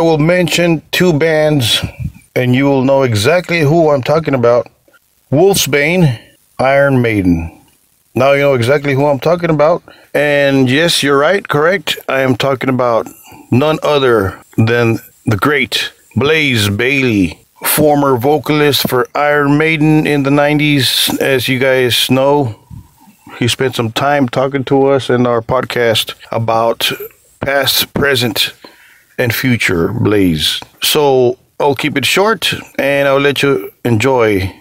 I will mention two bands, and you will know exactly who I'm talking about Wolfsbane, Iron Maiden. Now you know exactly who I'm talking about. And yes, you're right, correct. I am talking about none other than the great Blaze Bayley, former vocalist for Iron Maiden in the 90s. As you guys know, he spent some time talking to us in our podcast about past, present, and future Blaze. So I'll keep it short and I'll let you enjoy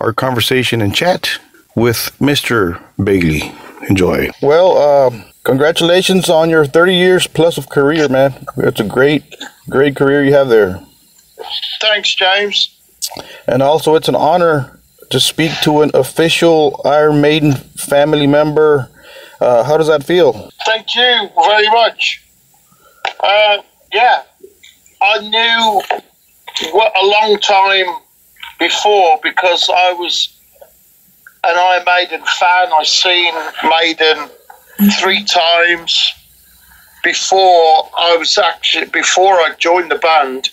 our conversation and chat with Mr. Bayley. Enjoy. Well, um, congratulations on your 30 years plus of career, man. It's a great, great career you have there. Thanks, James. And also, it's an honor to speak to an official Iron Maiden family member. Uh, how does that feel? Thank you very much. Uh, yeah, I knew a long time before because I was an Iron Maiden fan. I seen Maiden three times before I was actually before I joined the band.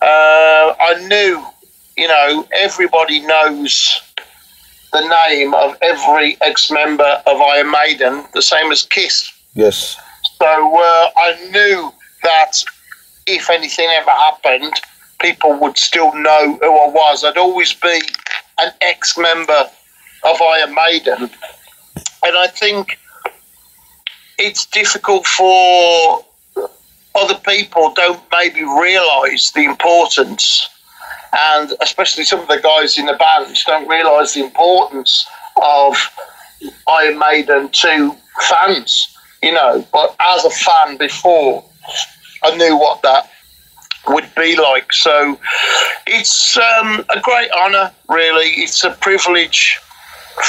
Uh, I knew, you know, everybody knows the name of every ex-member of Iron Maiden, the same as Kiss. Yes. So uh, I knew that if anything ever happened, people would still know who I was. I'd always be an ex-member of Iron Maiden, and I think it's difficult for other people don't maybe realise the importance, and especially some of the guys in the band don't realise the importance of Iron Maiden to fans. You know, but as a fan before, I knew what that would be like. So it's um, a great honour, really. It's a privilege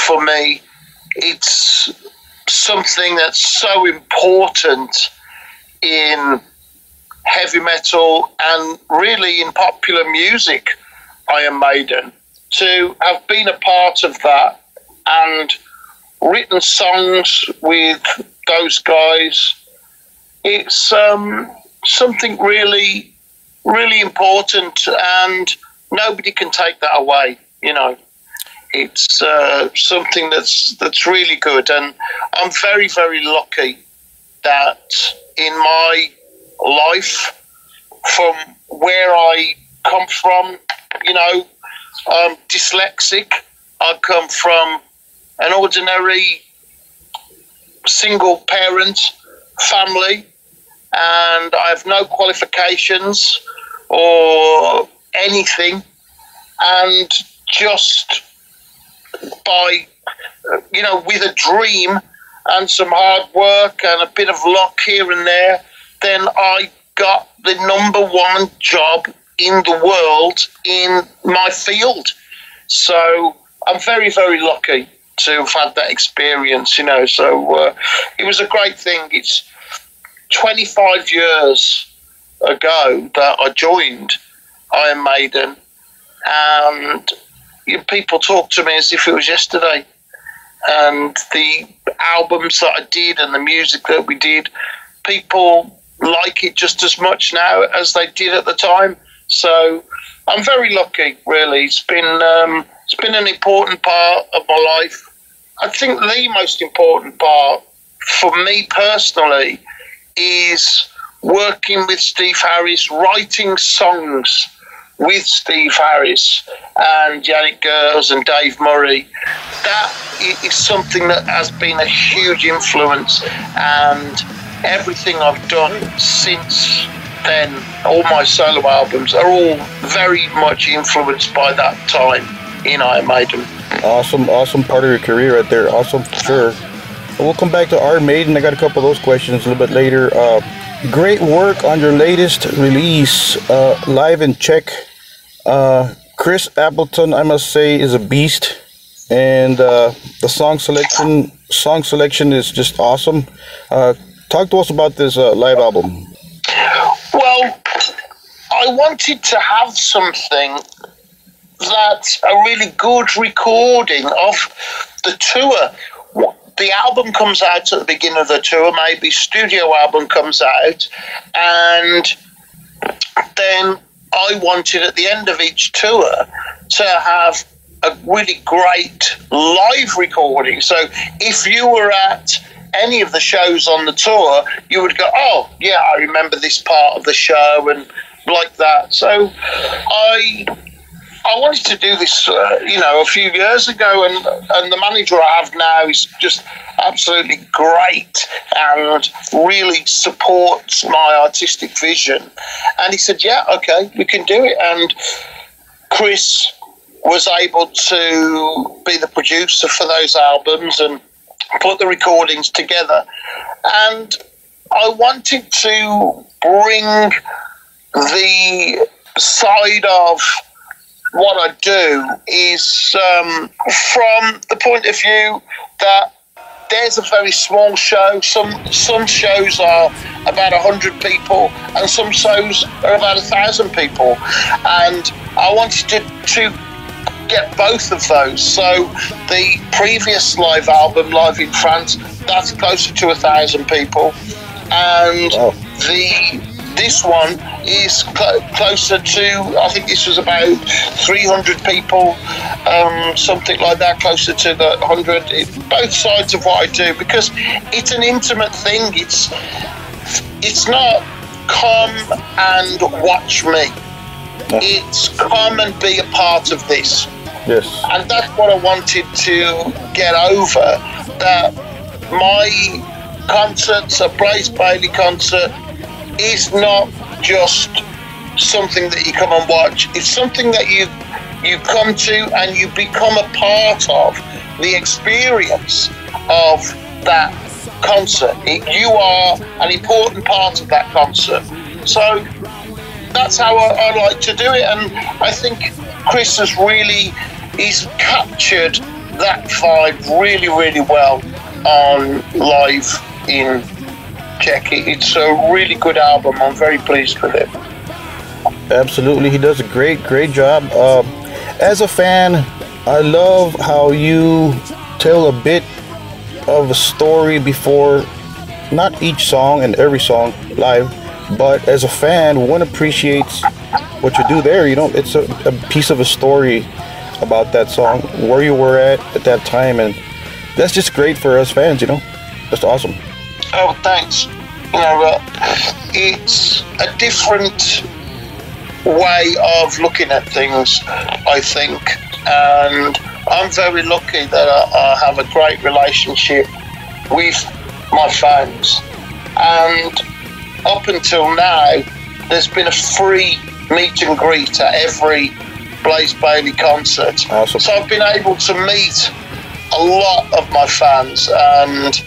for me. It's something that's so important in heavy metal and really in popular music, Iron Maiden, to have been a part of that and written songs with those guys. It's um, something really, really important, and nobody can take that away. You know, it's uh, something that's that's really good, and I'm very, very lucky that in my life, from where I come from, you know, I'm dyslexic. I come from an ordinary single parent family and I have no qualifications or anything. And just by, you know, with a dream and some hard work and a bit of luck here and there, then I got the number one job in the world in my field. So I'm very, very lucky to have had that experience, you know. So uh, it was a great thing. It's 25 years ago that I joined Iron Maiden, and you know, people talk to me as if it was yesterday. And the albums that I did and the music that we did, people like it just as much now as they did at the time. So I'm very lucky, really. It's been um, it's been an important part of my life. I think the most important part for me personally is working with Steve Harris, writing songs with Steve Harris and Janick Gers and Dave Murray. That is something that has been a huge influence, and everything I've done since then, all my solo albums are all very much influenced by that time in Iron Maiden. Awesome, awesome part of your career right there. Awesome, for sure. We'll come back to Iron Maiden. I got a couple of those questions a little bit later. Uh, great work on your latest release, uh, Live in Czech. Uh, Chris Appleton, I must say, is a beast, and uh, the song selection song selection is just awesome. Uh, talk to us about this uh, live album. Well, I wanted to have something that's a really good recording of the tour. The album comes out at the beginning of the tour, maybe studio album comes out, and then I wanted at the end of each tour to have a really great live recording. So if you were at any of the shows on the tour, you would go, "Oh, yeah, I remember this part of the show," and like that. So I I wanted to do this, uh, you know, a few years ago, and and the manager I have now is just absolutely great and really supports my artistic vision. And he said, "Yeah, okay, we can do it." And Chris was able to be the producer for those albums and put the recordings together. And I wanted to bring the side of what I do is um, from the point of view that there's a very small show. Some some shows are about hundred people, and some shows are about a thousand people. And I wanted to, to get both of those. So the previous live album, Live in France, that's closer to a thousand people, and Wow. the this one is cl- closer to I think this was about 300 people, um, something like that, closer to the 100. It- both sides of what I do because it's an intimate thing. It's it's not come and watch me. It's come and be a part of this Yes. and that's what I wanted to get over. That my concerts, a Blaze Bayley concert, is not just something that you come and watch. It's something that you you come to and you become a part of the experience of that concert. It- you are an important part of that concert. So that's how I, I like to do it, and I think Chris has really he's captured that vibe really, really well on live in It- It's a really good album. I'm very pleased with it. Absolutely, he does a great, great job. Uh, as a fan, I love how you tell a bit of a story before, not each song and every song live, but as a fan, one appreciates what you do there. You know, it's a, a piece of a story about that song, where you were at at that time, and that's just great for us fans. You know, that's awesome. Oh, thanks. You know, uh, it's a different way of looking at things, I think, and I'm very lucky that I, I have a great relationship with my fans. And up until now, there's been a free meet and greet at every Blaze Bayley concert. Awesome. So I've been able to meet a lot of my fans and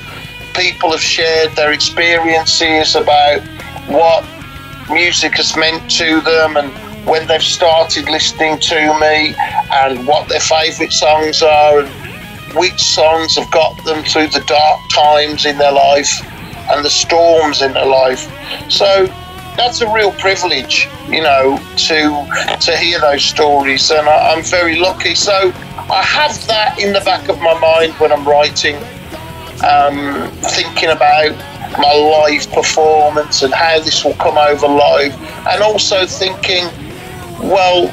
people have shared their experiences about what music has meant to them and when they've started listening to me and what their favourite songs are and which songs have got them through the dark times in their life and the storms in their life. So that's a real privilege, you know, to to hear those stories, and I, I'm very lucky. So I have that in the back of my mind when I'm writing, um, thinking about my live performance and how this will come over live, and also thinking, well,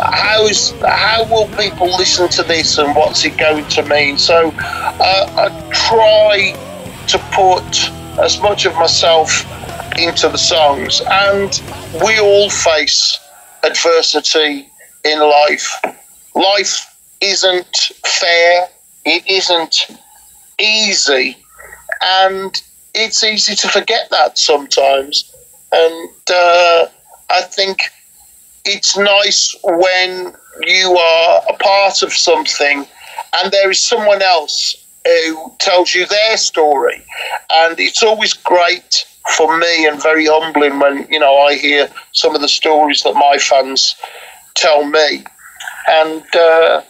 how is how will people listen to this and what's it going to mean? So uh, I try to put as much of myself into the songs, and we all face adversity in life. Life isn't fair. It isn't easy, and it's easy to forget that sometimes. And uh, I think it's nice when you are a part of something and there is someone else who tells you their story. And it's always great for me and very humbling when, you know, I hear some of the stories that my fans tell me. And, uh,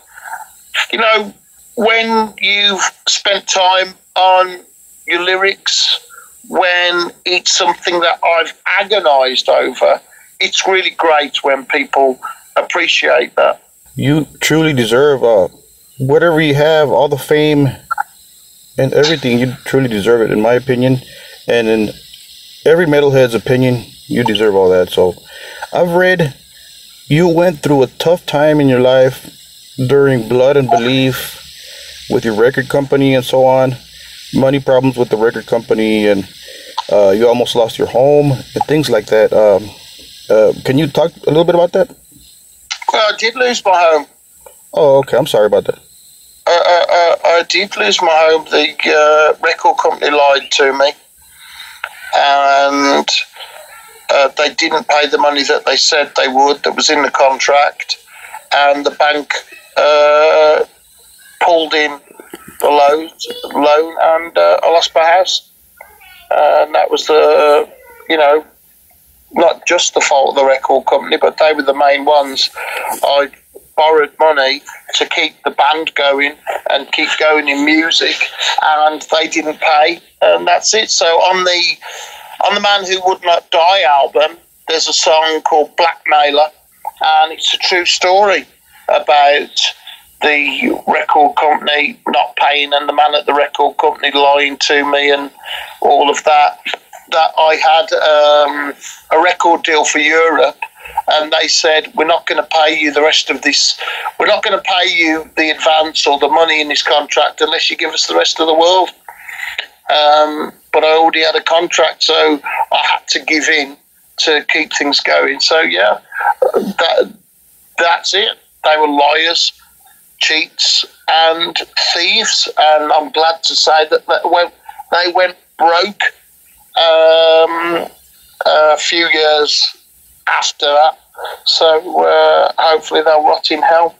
you know, when you've spent time on your lyrics, when it's something that I've agonized over, it's really great when people appreciate that. You truly deserve uh, whatever you have, all the fame and everything. You truly deserve it, in my opinion, and in every metalhead's opinion. You deserve all that. So, I've read you went through a tough time in your life during Blood and Belief with your record company and so on, money problems with the record company, and uh, you almost lost your home and things like that. Um, uh, can you talk a little bit about that? Well, I did lose my home. Oh, okay. I'm sorry about that. Uh, uh, uh, I did lose my home. The uh, record company lied to me, and uh, they didn't pay the money that they said they would. That was in the contract, and the bank uh, pulled in the loan, loan, and uh, I lost my house. and that was the, you know, not just the fault of the record company, but they were the main ones. I borrowed money to keep the band going and keep going in music, and they didn't pay, and that's it. So on the on the Man Who Would Not Die album, there's a song called Blackmailer, and it's a true story about the record company not paying and the man at the record company lying to me and all of that. That I had um, a record deal for Europe, and they said, We're not going to pay you the rest of this, we're not going to pay you the advance or the money in this contract unless you give us the rest of the world. Um, but I already had a contract, so I had to give in to keep things going. So yeah, that that's it. They were liars, cheats, and thieves, and I'm glad to say that went, they went broke um, a few years after that. So uh, hopefully they'll rot in hell.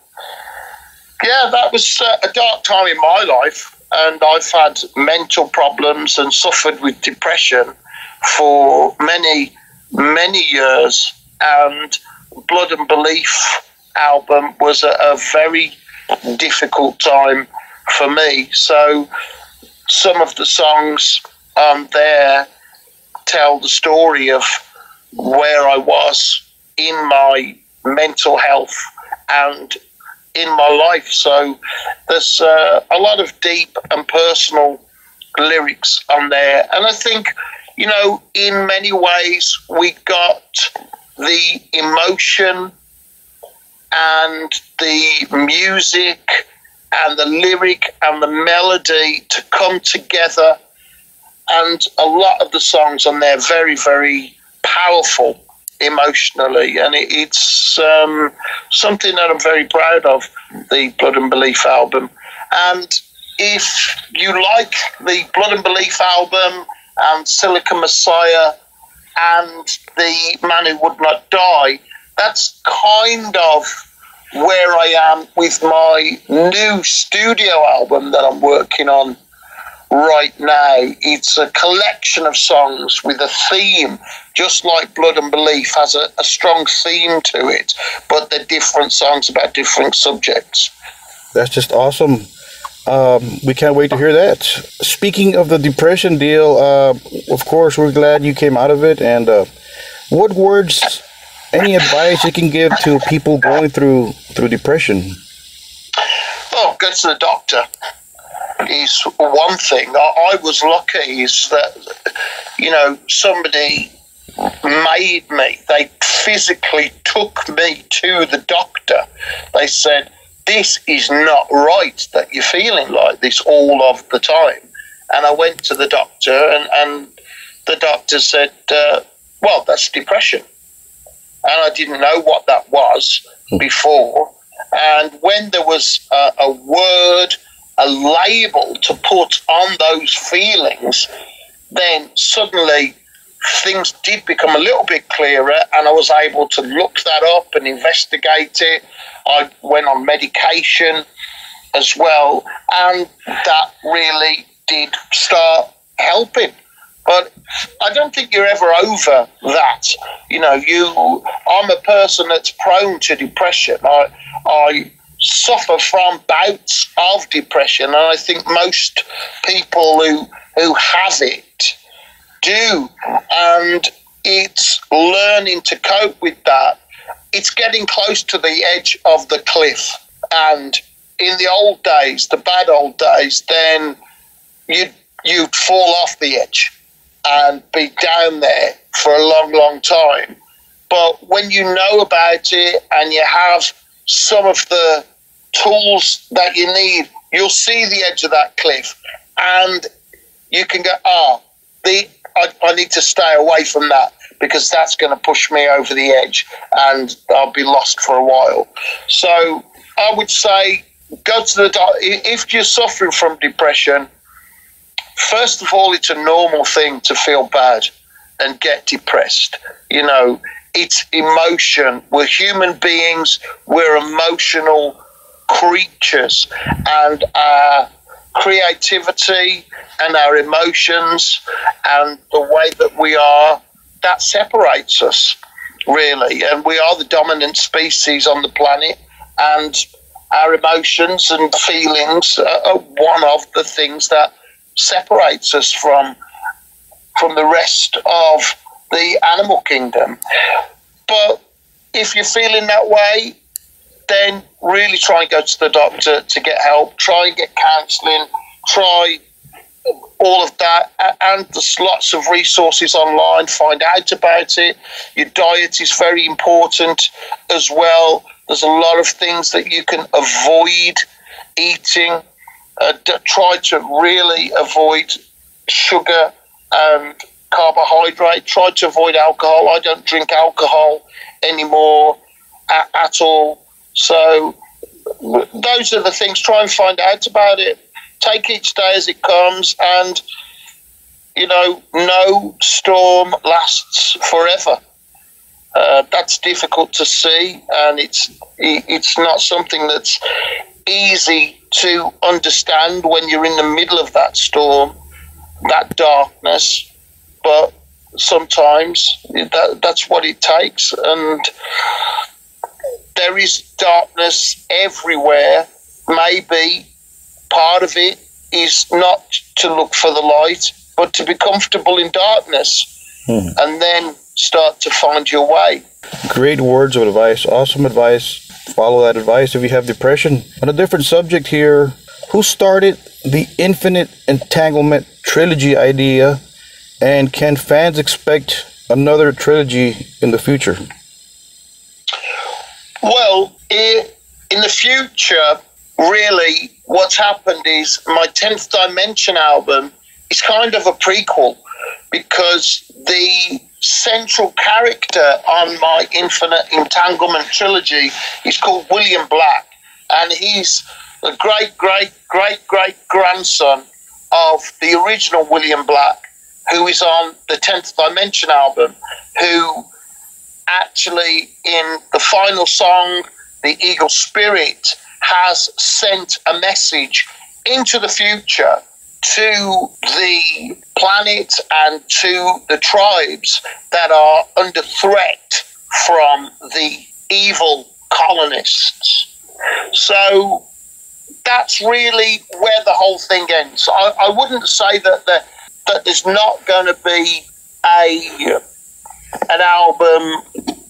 Yeah, that was uh, a dark time in my life and I've had mental problems and suffered with depression for many, many years. And Blood and Belief album was a, a very difficult time for me. So some of the songs um, there tell the story of where I was in my mental health and in my life. So there's uh, a lot of deep and personal lyrics on there. And I think, you know, in many ways, we got the emotion and the music and the lyric and the melody to come together. And a lot of the songs on there very, very powerful emotionally, and it, it's um, something that I'm very proud of. The Blood and Belief album, and if you like the Blood and Belief album and Silicon Messiah and the Man Who Would Not Die, that's kind of where I am with my new studio album that I'm working on right now. It's a collection of songs with a theme, just like Blood and Belief has a, a strong theme to it, but they're different songs about different subjects. That's just awesome. Um, we can't wait to hear that. Speaking of the depression deal, uh, of course, we're glad you came out of it. And uh, what words, any advice you can give to people going through through depression? Oh, go to the doctor is one thing. I, I was lucky is that, you know, somebody made me. They physically took me to the doctor. They said, This is not right that you're feeling like this all of the time. And I went to the doctor, and, and the doctor said, uh, Well, that's depression. And I didn't know what that was hmm. before. And when there was a, a word a label to put on those feelings, then suddenly things did become a little bit clearer and I was able to look that up and investigate it. I went on medication as well, and that really did start helping. But I don't think you're ever over that. You know, you I'm a person that's prone to depression. I I suffer from bouts of depression, and I think most people who who have it do, and it's learning to cope with that. It's getting close to the edge of the cliff, and in the old days, the bad old days, then you'd you'd fall off the edge and be down there for a long, long time. But when you know about it and you have some of the tools that you need, you'll see the edge of that cliff and you can go, ah, the I, I need to stay away from that because that's going to push me over the edge and I'll be lost for a while. So I would say go to the doctor. If you're suffering from depression, first of all, it's a normal thing to feel bad and get depressed. You know, it's emotion. We're human beings, we're emotional creatures, and our creativity and our emotions and the way that we are, that separates us, really. And we are the dominant species on the planet, and our emotions and feelings are one of the things that separates us from from the rest of the animal kingdom. But if you're feeling that way, then really try and go to the doctor to get help. Try and get counselling. Try all of that. And there's lots of resources online. Find out about it. Your diet is very important as well. There's a lot of things that you can avoid eating uh, d- try to really avoid sugar and carbohydrate. Try to avoid alcohol. I don't drink alcohol anymore at, at all. So those are the things. Try and find out about it. Take each day as it comes, and you know, no storm lasts forever. Uh, that's difficult to see, and it's it's not something that's easy to understand when you're in the middle of that storm, that darkness. But sometimes that, that's what it takes. And there is darkness everywhere. Maybe part of it is not to look for the light, but to be comfortable in darkness hmm. and then start to find your way. Great words of advice. Awesome advice follow that advice if you have depression. On a different subject here, who started the Infinite Entanglement trilogy idea, and can fans expect another trilogy in the future? Well, in the future, really, what's happened is my 10th Dimension album is kind of a prequel because the central character on my Infinite Entanglement trilogy is called William Black, and he's the great, great, great, great grandson of the original William Black, who is on the 10th Dimension album, who actually, in the final song, The Eagle Spirit, has sent a message into the future to the planet and to the tribes that are under threat from the evil colonists. So that's really where the whole thing ends. I, I wouldn't say that the, that there's not going to be a an album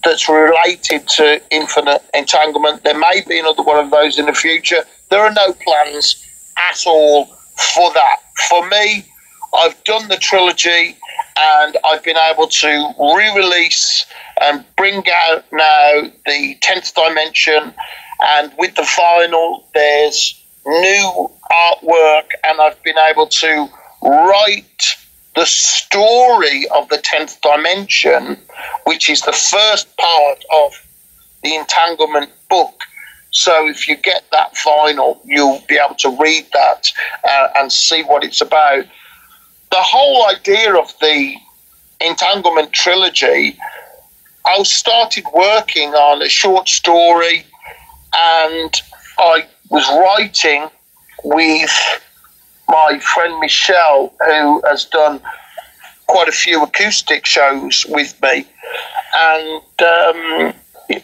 that's related to Infinite Entanglement. There may be another one of those in the future. There are no plans at all for that. For me, I've done the trilogy and I've been able to re release and bring out now the 10th dimension. And with the final, there's new artwork, and I've been able to write the story of the 10th dimension, which is the first part of the entanglement book so if you get that vinyl, you'll be able to read that uh, and see what it's about. The whole idea of the Entanglement trilogy, I started working on a short story and I was writing with my friend Michelle, who has done quite a few acoustic shows with me and um,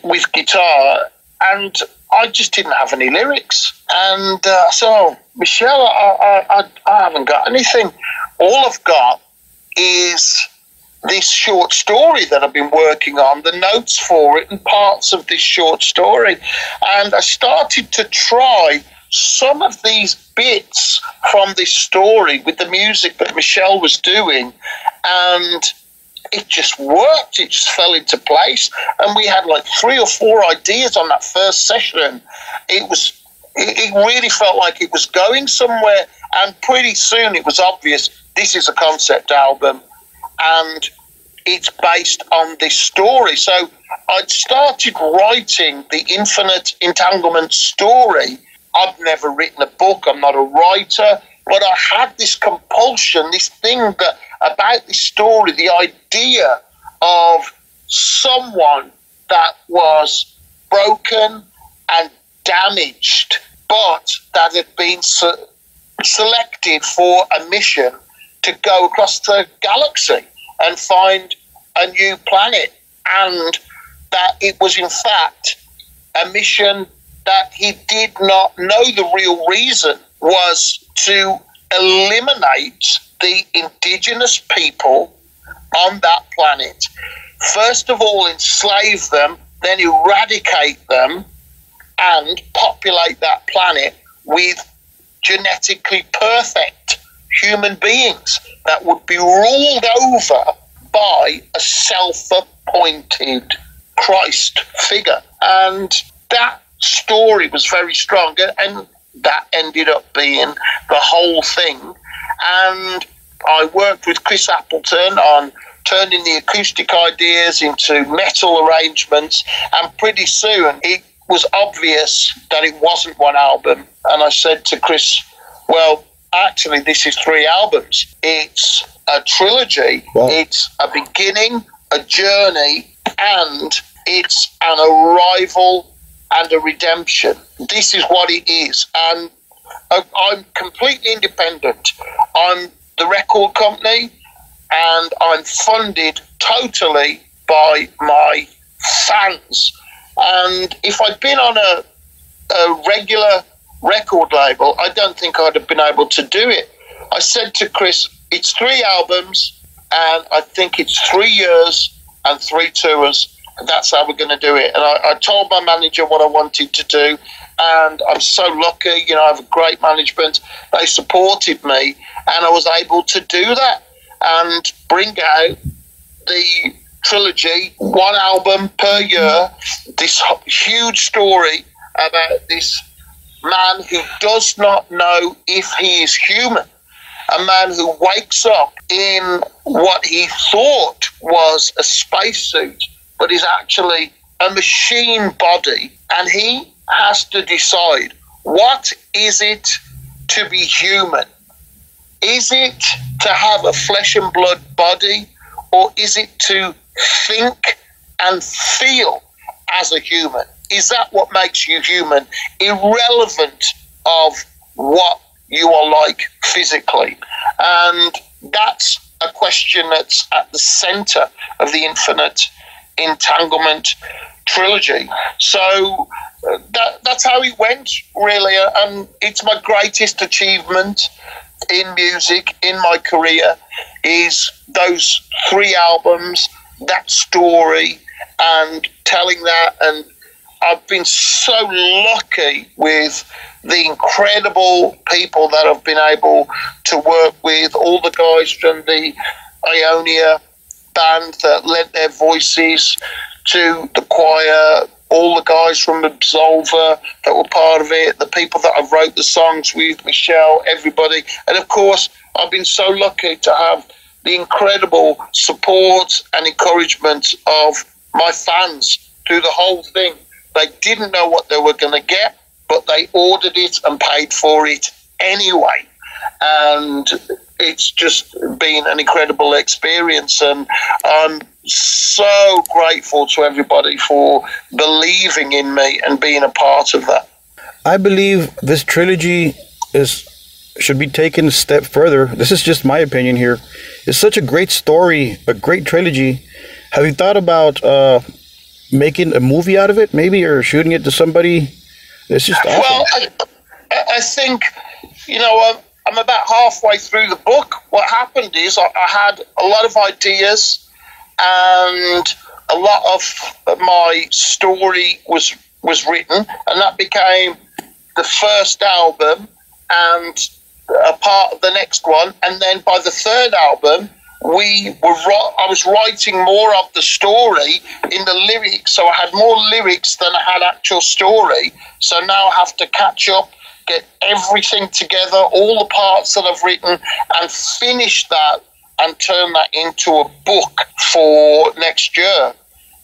with guitar. And I just didn't have any lyrics. And uh, so, Michelle, I, I, I haven't got anything. All I've got is this short story that I've been working on, the notes for it, and parts of this short story. And I started to try some of these bits from this story with the music that Michelle was doing, and it just worked. It just fell into place, and we had like three or four ideas on that first session. It was, it, really felt like it was going somewhere, and pretty soon it was obvious this is a concept album, and it's based on this story. So I'd started writing the Infinite Entanglement story. I've never written a book, I'm not a writer, but I had this compulsion, this thing that about this story, the idea of someone that was broken and damaged, but that had been se- selected for a mission to go across the galaxy and find a new planet. And that it was, in fact, a mission that he did not know the real reason was to eliminate the indigenous people on that planet. First of all, enslave them, then eradicate them, and populate that planet with genetically perfect human beings that would be ruled over by a self appointed Christ figure. And that story was very strong, and that ended up being the whole thing. And I worked with Chris Appleton on turning the acoustic ideas into metal arrangements, and pretty soon it was obvious that it wasn't one album. And I said to Chris, Well, actually, this is three albums. It's a trilogy, Wow. it's a beginning, a journey, and it's an arrival and a redemption. This is what it is. And Uh, I'm completely independent. I'm the record company and I'm funded totally by my fans. And if I'd been on a, a regular record label, I don't think I'd have been able to do it. I said to Chris, it's three albums and I think it's three years and three tours. And that's how we're going to do it. And I, I told my manager what I wanted to do. And I'm so lucky, you know, I have a great management. They supported me and I was able to do that and bring out the trilogy, one album per year, this huge story about this man who does not know if he is human, a man who wakes up in what he thought was a spacesuit, but is actually a machine body, and he has to decide what is it to be human? Is it to have a flesh and blood body, or is it to think and feel as a human? Is that what makes you human, irrelevant of what you are like physically? And that's a question that's at the center of the infinite entanglement trilogy. So uh, that, that's how it went, really. uh, And it's my greatest achievement in music, in my career, is those three albums, that story, and telling that. And I've been so lucky with the incredible people that I've been able to work with, all the guys from the Ionia band that lent their voices to the choir, all the guys from Absolva that were part of it, the people that I wrote the songs with, Michelle, everybody. And of course, I've been so lucky to have the incredible support and encouragement of my fans through the whole thing. They didn't know what they were going to get, but they ordered it and paid for it anyway. And it's just been an incredible experience. And I'm so grateful to everybody for believing in me and being a part of that. I believe this trilogy is should be taken a step further. This is just my opinion here. It's such a great story, a great trilogy. Have you thought about uh, making a movie out of it, maybe, or shooting it to somebody? It's just awesome. Well, I, I think, you know, I'm about halfway through the book. What happened is I, I had a lot of ideas and a lot of my story was was written, and that became the first album and a part of the next one, and then by the third album, we were. I was writing more of the story in the lyrics, so I had more lyrics than I had actual story. So now I have to catch up, get everything together, all the parts that I've written, and finish that and turn that into a book for next year.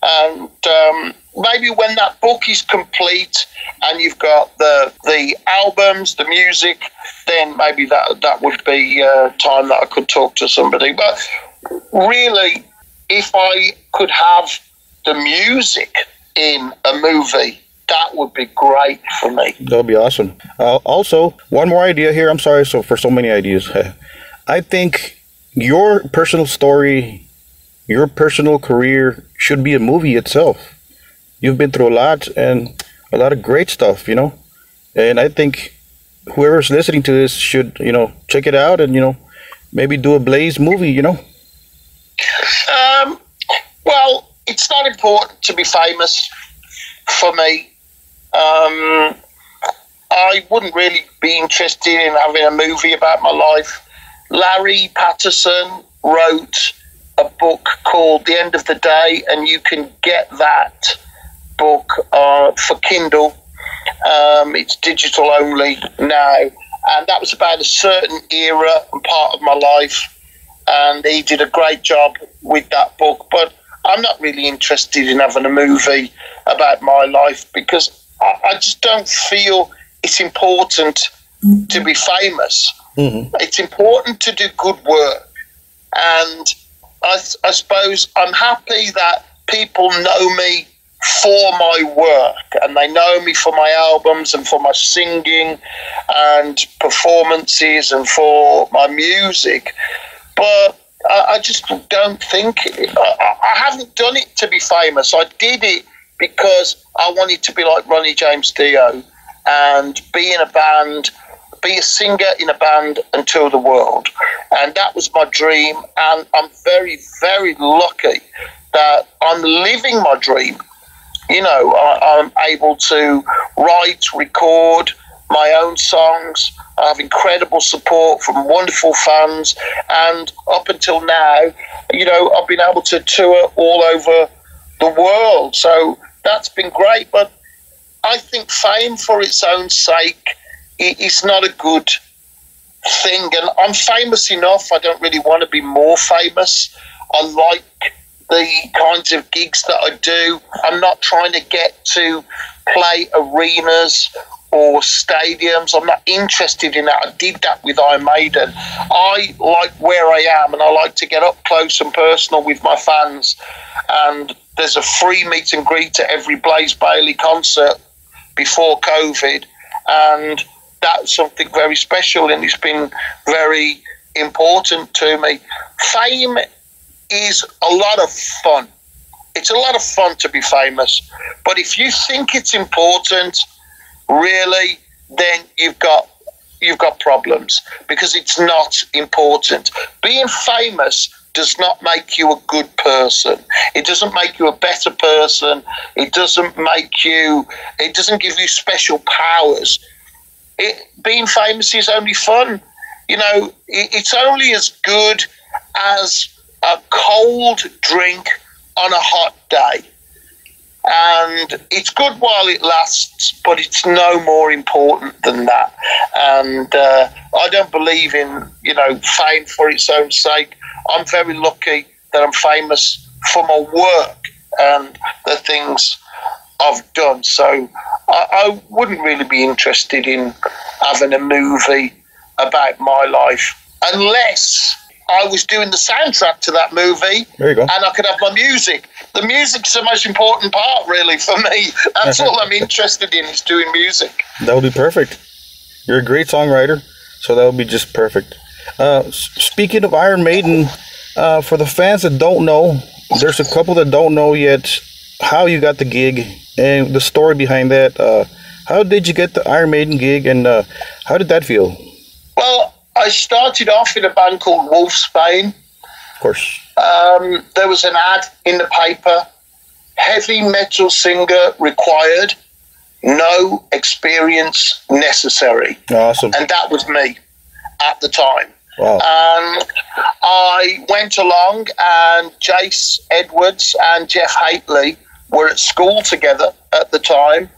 And um, maybe when that book is complete and you've got the the albums, the music, then maybe that that would be uh, time that I could talk to somebody. But really, if I could have the music in a movie, that would be great for me. That would be awesome. Uh, also, one more idea here. I'm sorry so for so many ideas. I think your personal story, your personal career should be a movie itself. You've been through a lot and a lot of great stuff, you know. And I think whoever's listening to this should, you know, check it out and you know, maybe do a Blaze movie, you know. Um, well, it's not important to be famous for me. Um, I wouldn't really be interested in having a movie about my life. Larry Patterson wrote a book called The End of the Day, and you can get that book uh, for Kindle. Um, it's digital only now, and that was about a certain era and part of my life. And he did a great job with that book. But I'm not really interested in having a movie about my life because I, I just don't feel it's important to be famous. Mm-hmm. It's important to do good work. And I, I suppose I'm happy that people know me for my work and they know me for my albums and for my singing and performances and for my music. But I, I just don't think I, I haven't done it to be famous. I did it because I wanted to be like Ronnie James Dio and be in a band, be a singer in a band and tour the world. And that was my dream. And I'm very, very lucky that I'm living my dream. You know, I, I'm able to write, record my own songs. I have incredible support from wonderful fans. And up until now, you know, I've been able to tour all over the world. So that's been great. But I think fame for its own sake is not a good thing. And I'm famous enough. I don't really want to be more famous. I like the kinds of gigs that I do. I'm not trying to get to play arenas or stadiums. I'm not interested in that. I did that with Iron Maiden. I like where I am and I like to get up close and personal with my fans. And there's a free meet and greet at every Blaze Bayley concert before COVID. And that's something very special and it's been very important to me. Fame is a lot of fun. It's a lot of fun to be famous. But if you think it's important, really, then you've got you've got problems because it's not important. Being famous does not make you a good person. It doesn't make you a better person. It doesn't make you it doesn't give you special powers. It, being famous is only fun. You know, it, it's only as good as a cold drink on a hot day. And it's good while it lasts, but it's no more important than that. And uh, I don't believe in, you know, fame for its own sake. I'm very lucky that I'm famous for my work and the things I've done. So I, I wouldn't really be interested in having a movie about my life unless I was doing the soundtrack to that movie There you go. and I could have my music. The music's the most important part, really, for me. That's all I'm interested in is doing music. That would be perfect. You're a great songwriter, so that would be just perfect. Uh, speaking of Iron Maiden, uh, for the fans that don't know, there's a couple that don't know yet how you got the gig and the story behind that. Uh, how did you get the Iron Maiden gig, and uh, how did that feel? Well, I started off in a band called Wolfsbane. Of course. Um, there was an ad in the paper heavy metal singer required. no experience necessary. Awesome. And that was me at the time. Wow. And I went along, and Jase Edwards and Jeff Hateley were at school together at the time,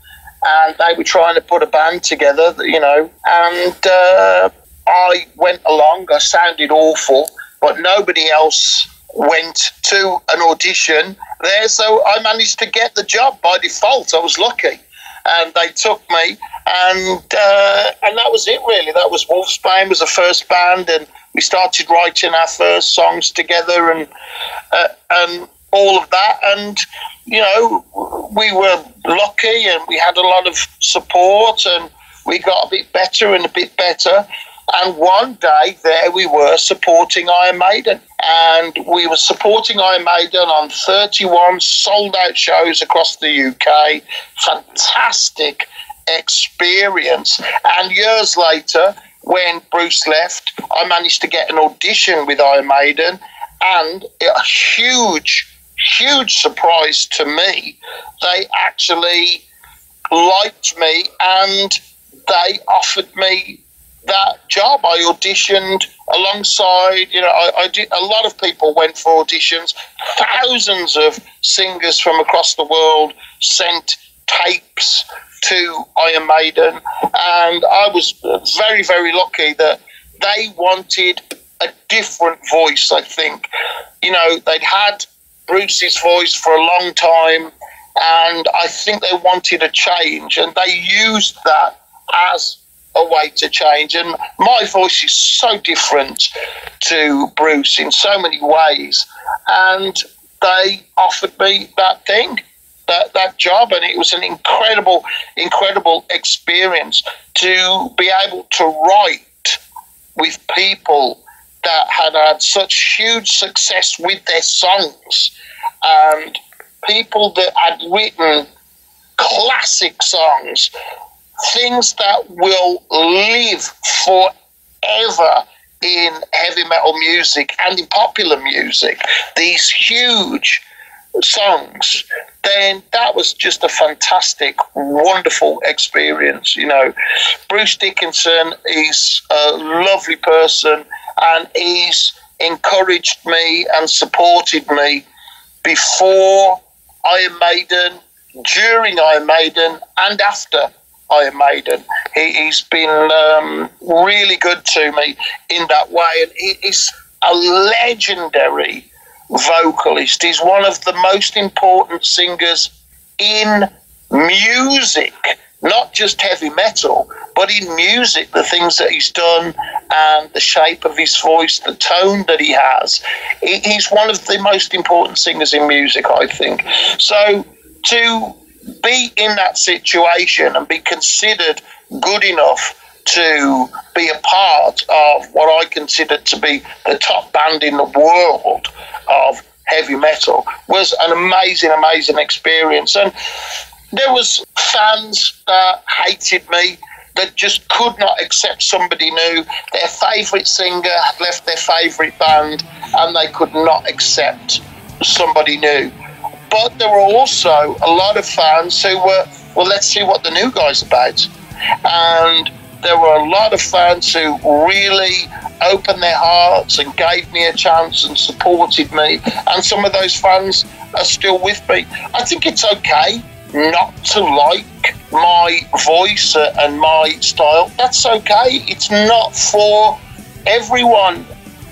and they were trying to put a band together, you know. And uh, I went along. I sounded awful, but nobody else went to an audition there, so I managed to get the job by default. I was lucky, and they took me, and uh, and that was it really. That was Wolfsbane was the first band, and we started writing our first songs together, and uh, and all of that, and you know we were lucky, and we had a lot of support, and we got a bit better and a bit better. And one day there we were supporting Iron Maiden. And we were supporting Iron Maiden on 31 sold out shows across the UK. Fantastic experience. And years later, when Bruce left, I managed to get an audition with Iron Maiden. And a huge, huge surprise to me, they actually liked me and they offered me that job. I auditioned alongside, you know, I, I, did, a lot of people went for auditions. Thousands of singers from across the world sent tapes to Iron Maiden, and I was very, very lucky that they wanted a different voice. I think, you know, they'd had Bruce's voice for a long time, and I think they wanted a change, and they used that as a way to change. And my voice is so different to Bruce in so many ways. And they offered me that thing, that, that job. And it was an incredible, incredible experience to be able to write with people that had had such huge success with their songs and people that had written classic songs things that will live forever in heavy metal music and in popular music, these huge songs, then that was just a fantastic, wonderful experience. You know, Bruce Dickinson is a lovely person and he's encouraged me and supported me before Iron Maiden, during Iron Maiden, and after Iron Maiden. He, has been um, really good to me in that way, and he, he's a legendary vocalist. He's one of the most important singers in music, not just heavy metal, but in music, the things that he's done and the shape of his voice, the tone that he has. He's one of the most important singers in music, I think. So to be in that situation and be considered good enough to be a part of what I consider to be the top band in the world of heavy metal was an amazing, amazing experience. And there was fans that hated me that just could not accept somebody new. Their favourite singer had left their favourite band and they could not accept somebody new. But there were also a lot of fans who were, well, let's see what the new guy's about. And there were a lot of fans who really opened their hearts and gave me a chance and supported me. And some of those fans are still with me. I think it's okay not to like my voice and my style. That's okay. It's not for everyone.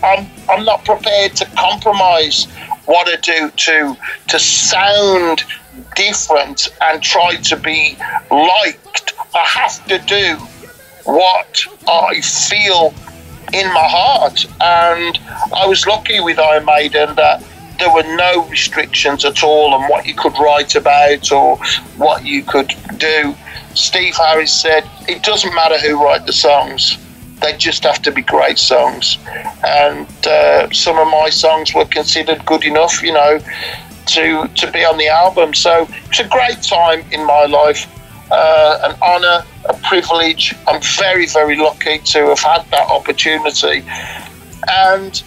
I'm, I'm not prepared to compromise what to do to to sound different and try to be liked. I have to do what I feel in my heart, and I was lucky with Iron Maiden that there were no restrictions at all on what you could write about or what you could do. Steve Harris said, "It doesn't matter who write the songs." They just have to be great songs. And uh, some of my songs were considered good enough, you know, to, to be on the album. So it's a great time in my life, uh, an honour, a privilege. I'm very, very lucky to have had that opportunity. And,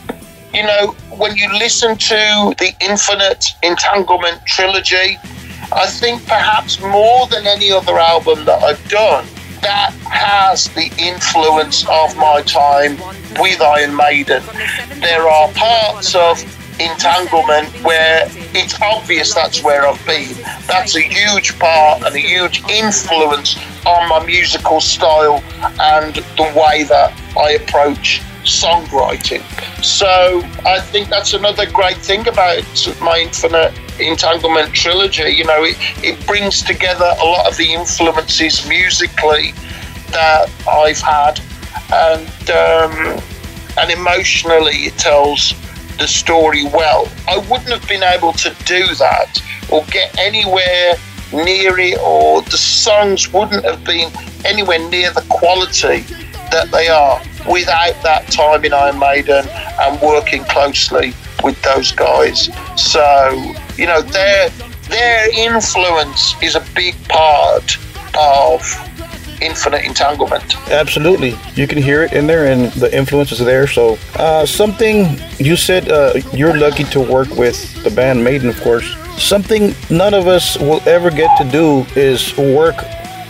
you know, when you listen to the Infinite Entanglement trilogy, I think perhaps more than any other album that I've done, that has the influence of my time with Iron Maiden. There are parts of entanglement where it's obvious that's where I've been. That's a huge part and a huge influence on my musical style and the way that I approach songwriting. So I think that's another great thing about my Infinite Entanglement trilogy. You know, it, it brings together a lot of the influences musically that I've had and um, and emotionally it tells the story well. I wouldn't have been able to do that or get anywhere near it, or the songs wouldn't have been anywhere near the quality that they are without that time in Iron Maiden and working closely with those guys. So, you know, their their influence is a big part of infinite entanglement. Absolutely, you can hear it in there, and the influence is there. So, uh, something you said uh, you're lucky to work with the band Maiden, of course. Something none of us will ever get to do is work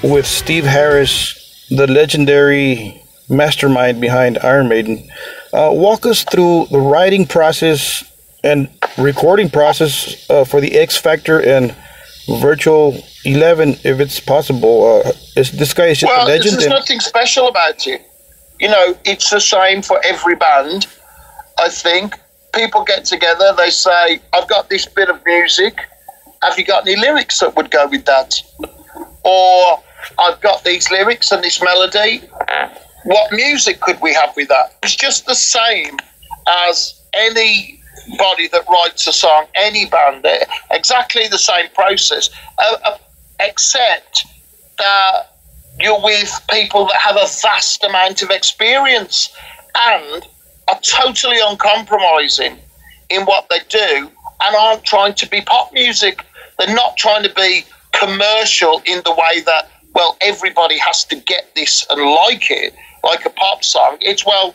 with Steve Harris, the legendary mastermind behind Iron Maiden. Uh, walk us through the writing process and recording process uh, for the X Factor and Virtual Eleven, if it's possible. Uh, is, this guy is just well, a legend. There's nothing special about it. You know, it's the same for every band. I think people get together. They say, "I've got this bit of music. Have you got any lyrics that would go with that?" Or I've got these lyrics and this melody. What music could we have with that? It's just the same as anybody that writes a song, any band, exactly the same process, uh, uh, except that you're with people that have a vast amount of experience and are totally uncompromising in what they do and aren't trying to be pop music. They're not trying to be commercial in the way that, well, everybody has to get this and like it, like a pop song. It's, well,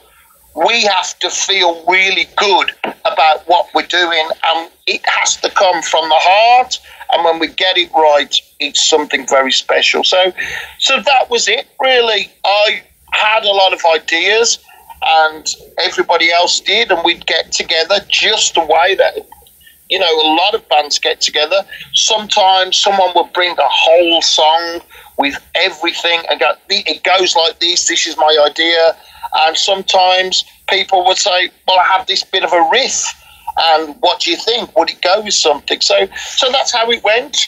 we have to feel really good about what we're doing and it has to come from the heart and when we get it right it's something very special so so that was it really i had a lot of ideas and everybody else did and we'd get together just the way that you know a lot of bands get together sometimes someone would bring a whole song with everything and go it goes like this this is my idea and sometimes people would say, "Well, I have this bit of a riff, and what do you think? Would it go with something?" So, so that's how it went.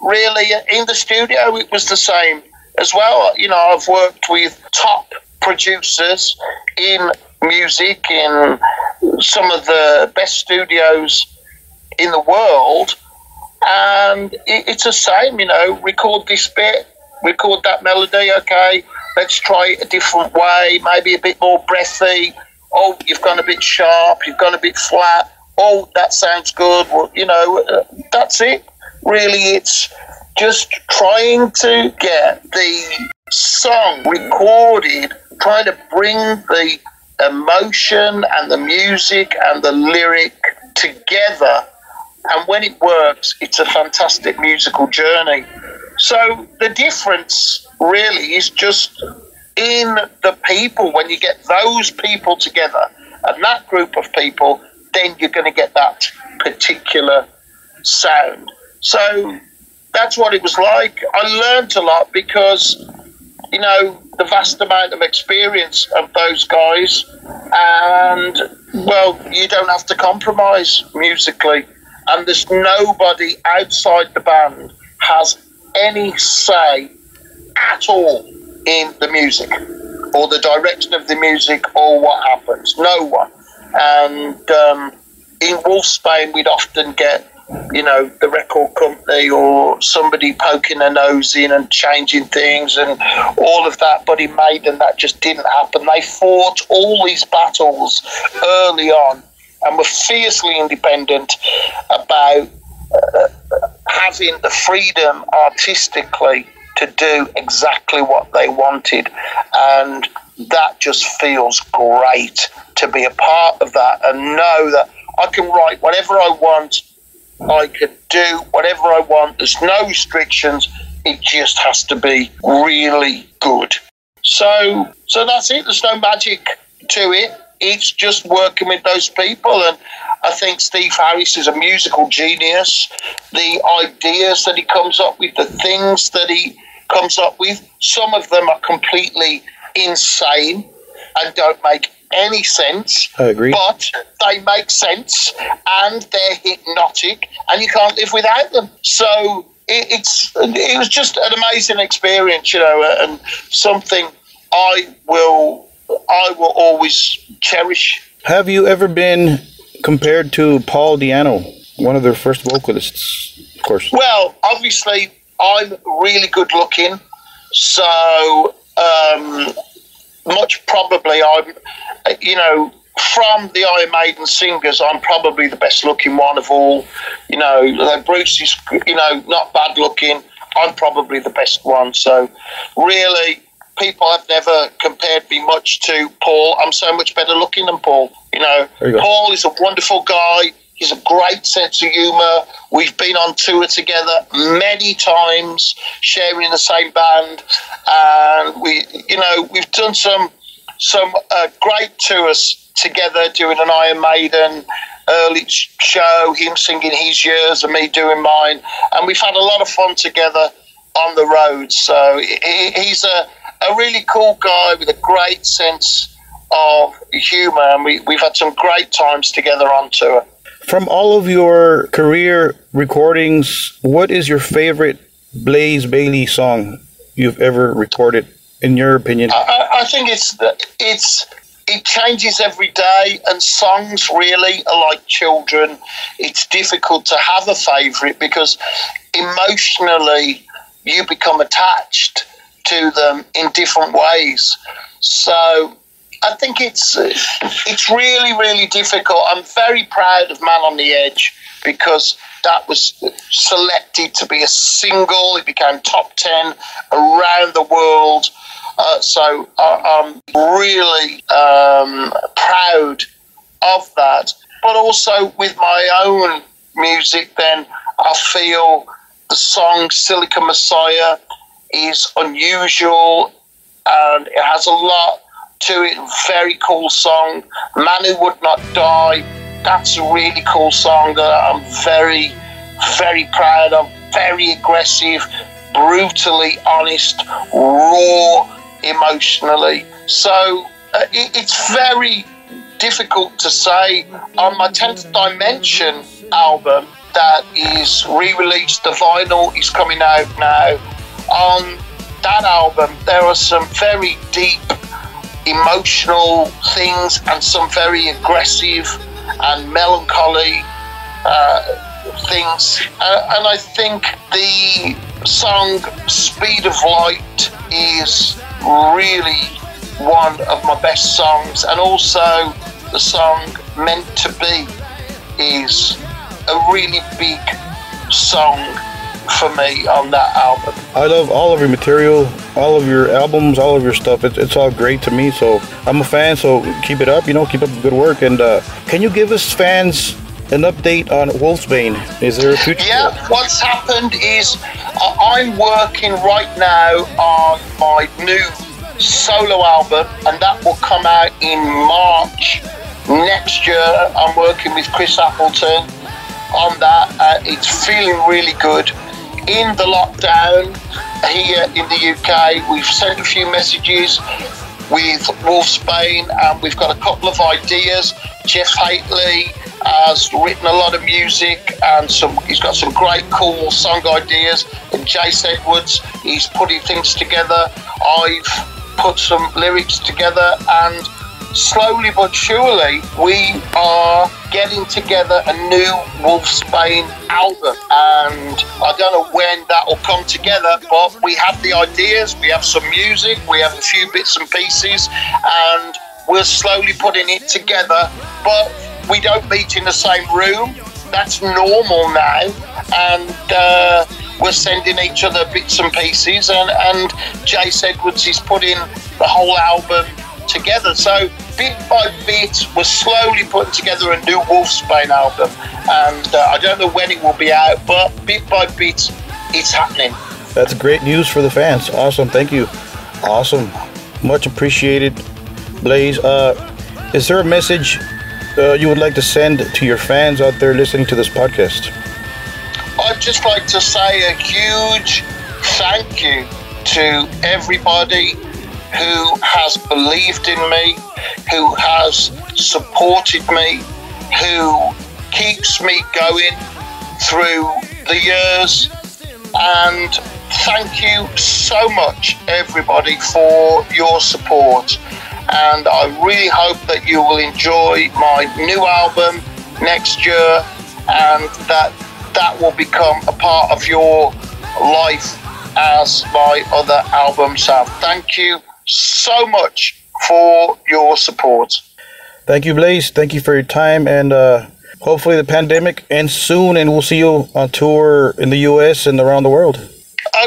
Really, in the studio, it was the same as well. You know, I've worked with top producers in music in some of the best studios in the world, and it's the same. You know, record this bit, record that melody. Okay, let's try it a different way, maybe a bit more breathy. Oh, you've gone a bit sharp, you've gone a bit flat. Oh, that sounds good. Well, you know, uh, that's it. Really, it's just trying to get the song recorded, trying to bring the emotion and the music and the lyric together. And when it works, it's a fantastic musical journey. So the difference really is just in the people. When you get those people together and that group of people, then you're going to get that particular sound. So that's what it was like. I learned a lot because, you know, the vast amount of experience of those guys, and well, you don't have to compromise musically, and there's nobody outside the band has any say at all in the music or the direction of the music or what happens. No one. And um, in Wolfsbane, we'd often get, you know, the record company or somebody poking their nose in and changing things and all of that. But in Maiden, that just didn't happen. They fought all these battles early on and were fiercely independent about uh, having the freedom artistically to do exactly what they wanted. And that just feels great to be a part of that and know that I can write whatever I want I can do whatever I want. There's no restrictions. It just has to be really good. So, so that's it. There's no magic to it. It's just working with those people, and I think Steve Harris is a musical genius. The ideas that he comes up with, the things that he comes up with, some of them are completely insane and don't make any sense. I agree. But they make sense and they're hypnotic and you can't live without them. So it, it's it was just an amazing experience, you know, and something I will I will always cherish. Have you ever been compared to Paul Di'Anno, one of their first vocalists, of course? Well, obviously, I'm really good looking, so um, much probably I'm, you know, from the Iron Maiden singers, I'm probably the best looking one of all. You know, Bruce is, you know, not bad looking. I'm probably the best one. So, really, people I've never compared me much to Paul. I'm so much better looking than Paul. You know, you. Paul is a wonderful guy. He's a great sense of humour. We've been on tour together many times, sharing the same band, and we, you know, we've done some some uh, great tours together, doing an Iron Maiden early show, him singing his years and me doing mine, and we've had a lot of fun together on the road. So he, he- he's a, a really cool guy with a great sense of humour, and we, we've had some great times together on tour. From all of your career recordings, what is your favorite Blaze Bayley song you've ever recorded, in your opinion? I, I- think it's it's it changes every day, and songs really are like children. It's difficult to have a favourite because emotionally you become attached to them in different ways. So I think it's it's really really difficult. I'm very proud of Man on the Edge because that was selected to be a single. It became top ten around the world. Uh, so I, I'm really um, proud of that. But also with my own music, then I feel the song Silicon Messiah is unusual and it has a lot to it. Very cool song. Man Who Would Not Die. That's a really cool song that I'm very, very proud of. Very aggressive, brutally honest, raw emotionally. So uh, it, it's very difficult to say. On my 10th Dimension album, that is re released, the vinyl is coming out now. On that album, there are some very deep emotional things and some very aggressive and melancholy uh, things. Uh, and I think the song Speed of Light is really one of my best songs, and also the song Meant to Be is a really big song for me on that album. I love all of your material, all of your albums, all of your stuff. It's, it's all great to me. So I'm a fan. So keep it up. You know, keep up the good work. And uh, can you give us fans an update on Wolfsbane? Is there a future? Yeah, what's happened is I- I'm working right now on my new solo album, and that will come out in March next year. I'm working with Chris Appleton on that. Uh, it's feeling really good. In the lockdown here in the UK, we've sent a few messages with Wolfsbane, and we've got a couple of ideas. Jeff Hateley has written a lot of music, and some he's got some great, cool song ideas. And Jase Edwards, he's putting things together. I've put some lyrics together, and slowly but surely, we are getting together a new Wolfsbane album. And I don't know when that will come together, but we have the ideas, we have some music, we have a few bits and pieces, and we're slowly putting it together. But we don't meet in the same room. That's normal now. And uh, we're sending each other bits and pieces. And, and Jase Edwards is putting the whole album together. So bit by bit, we're slowly putting together a new Wolfsbane album, and uh, I don't know when it will be out, but bit by bit, it's happening. That's great news for the fans. Awesome. Thank you. Awesome. Much appreciated, Blaze. Uh, is there a message uh, you would like to send to your fans out there listening to this podcast? I'd just like to say a huge thank you to everybody who has believed in me, who has supported me, who keeps me going through the years. And thank you so much, everybody, for your support. And I really hope that you will enjoy my new album next year and that that will become a part of your life as my other albums have. Thank you so much for your support. Thank you, Blaze. Thank you for your time. And uh, hopefully the pandemic ends soon and we'll see you on tour in the U.S. and around the world.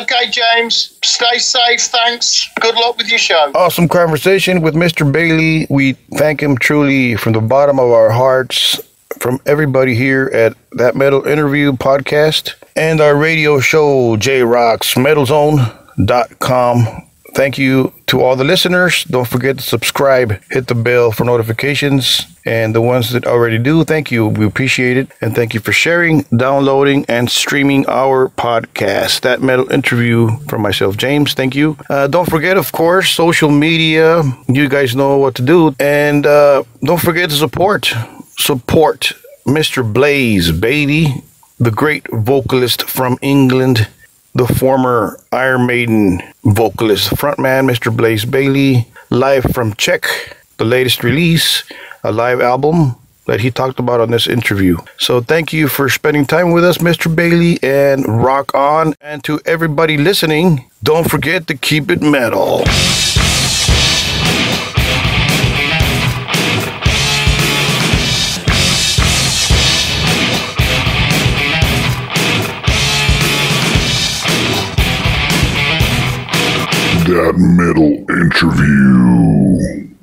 Okay, James. Stay safe. Thanks. Good luck with your show. Awesome conversation with Mr. Bayley. We thank him truly from the bottom of our hearts, from everybody here at That Metal Interview podcast and our radio show, J Rocks MetalZone.com. Thank you to all the listeners. Don't forget to subscribe, hit the bell for notifications. And the ones that already do, thank you. We appreciate it. And thank you for sharing, downloading, and streaming our podcast. That metal interview from myself, James. Thank you. Uh, don't forget, of course, social media. You guys know what to do. And uh, don't forget to support. Support Mr. Blaze Bayley, the great vocalist from England the former Iron Maiden vocalist, frontman Mr. Blaze Bayley, live from Czech, the latest release, a live album that he talked about on this interview. So thank you for spending time with us, Mr. Bayley, and rock on. And to everybody listening, don't forget to keep it metal. That metal interview.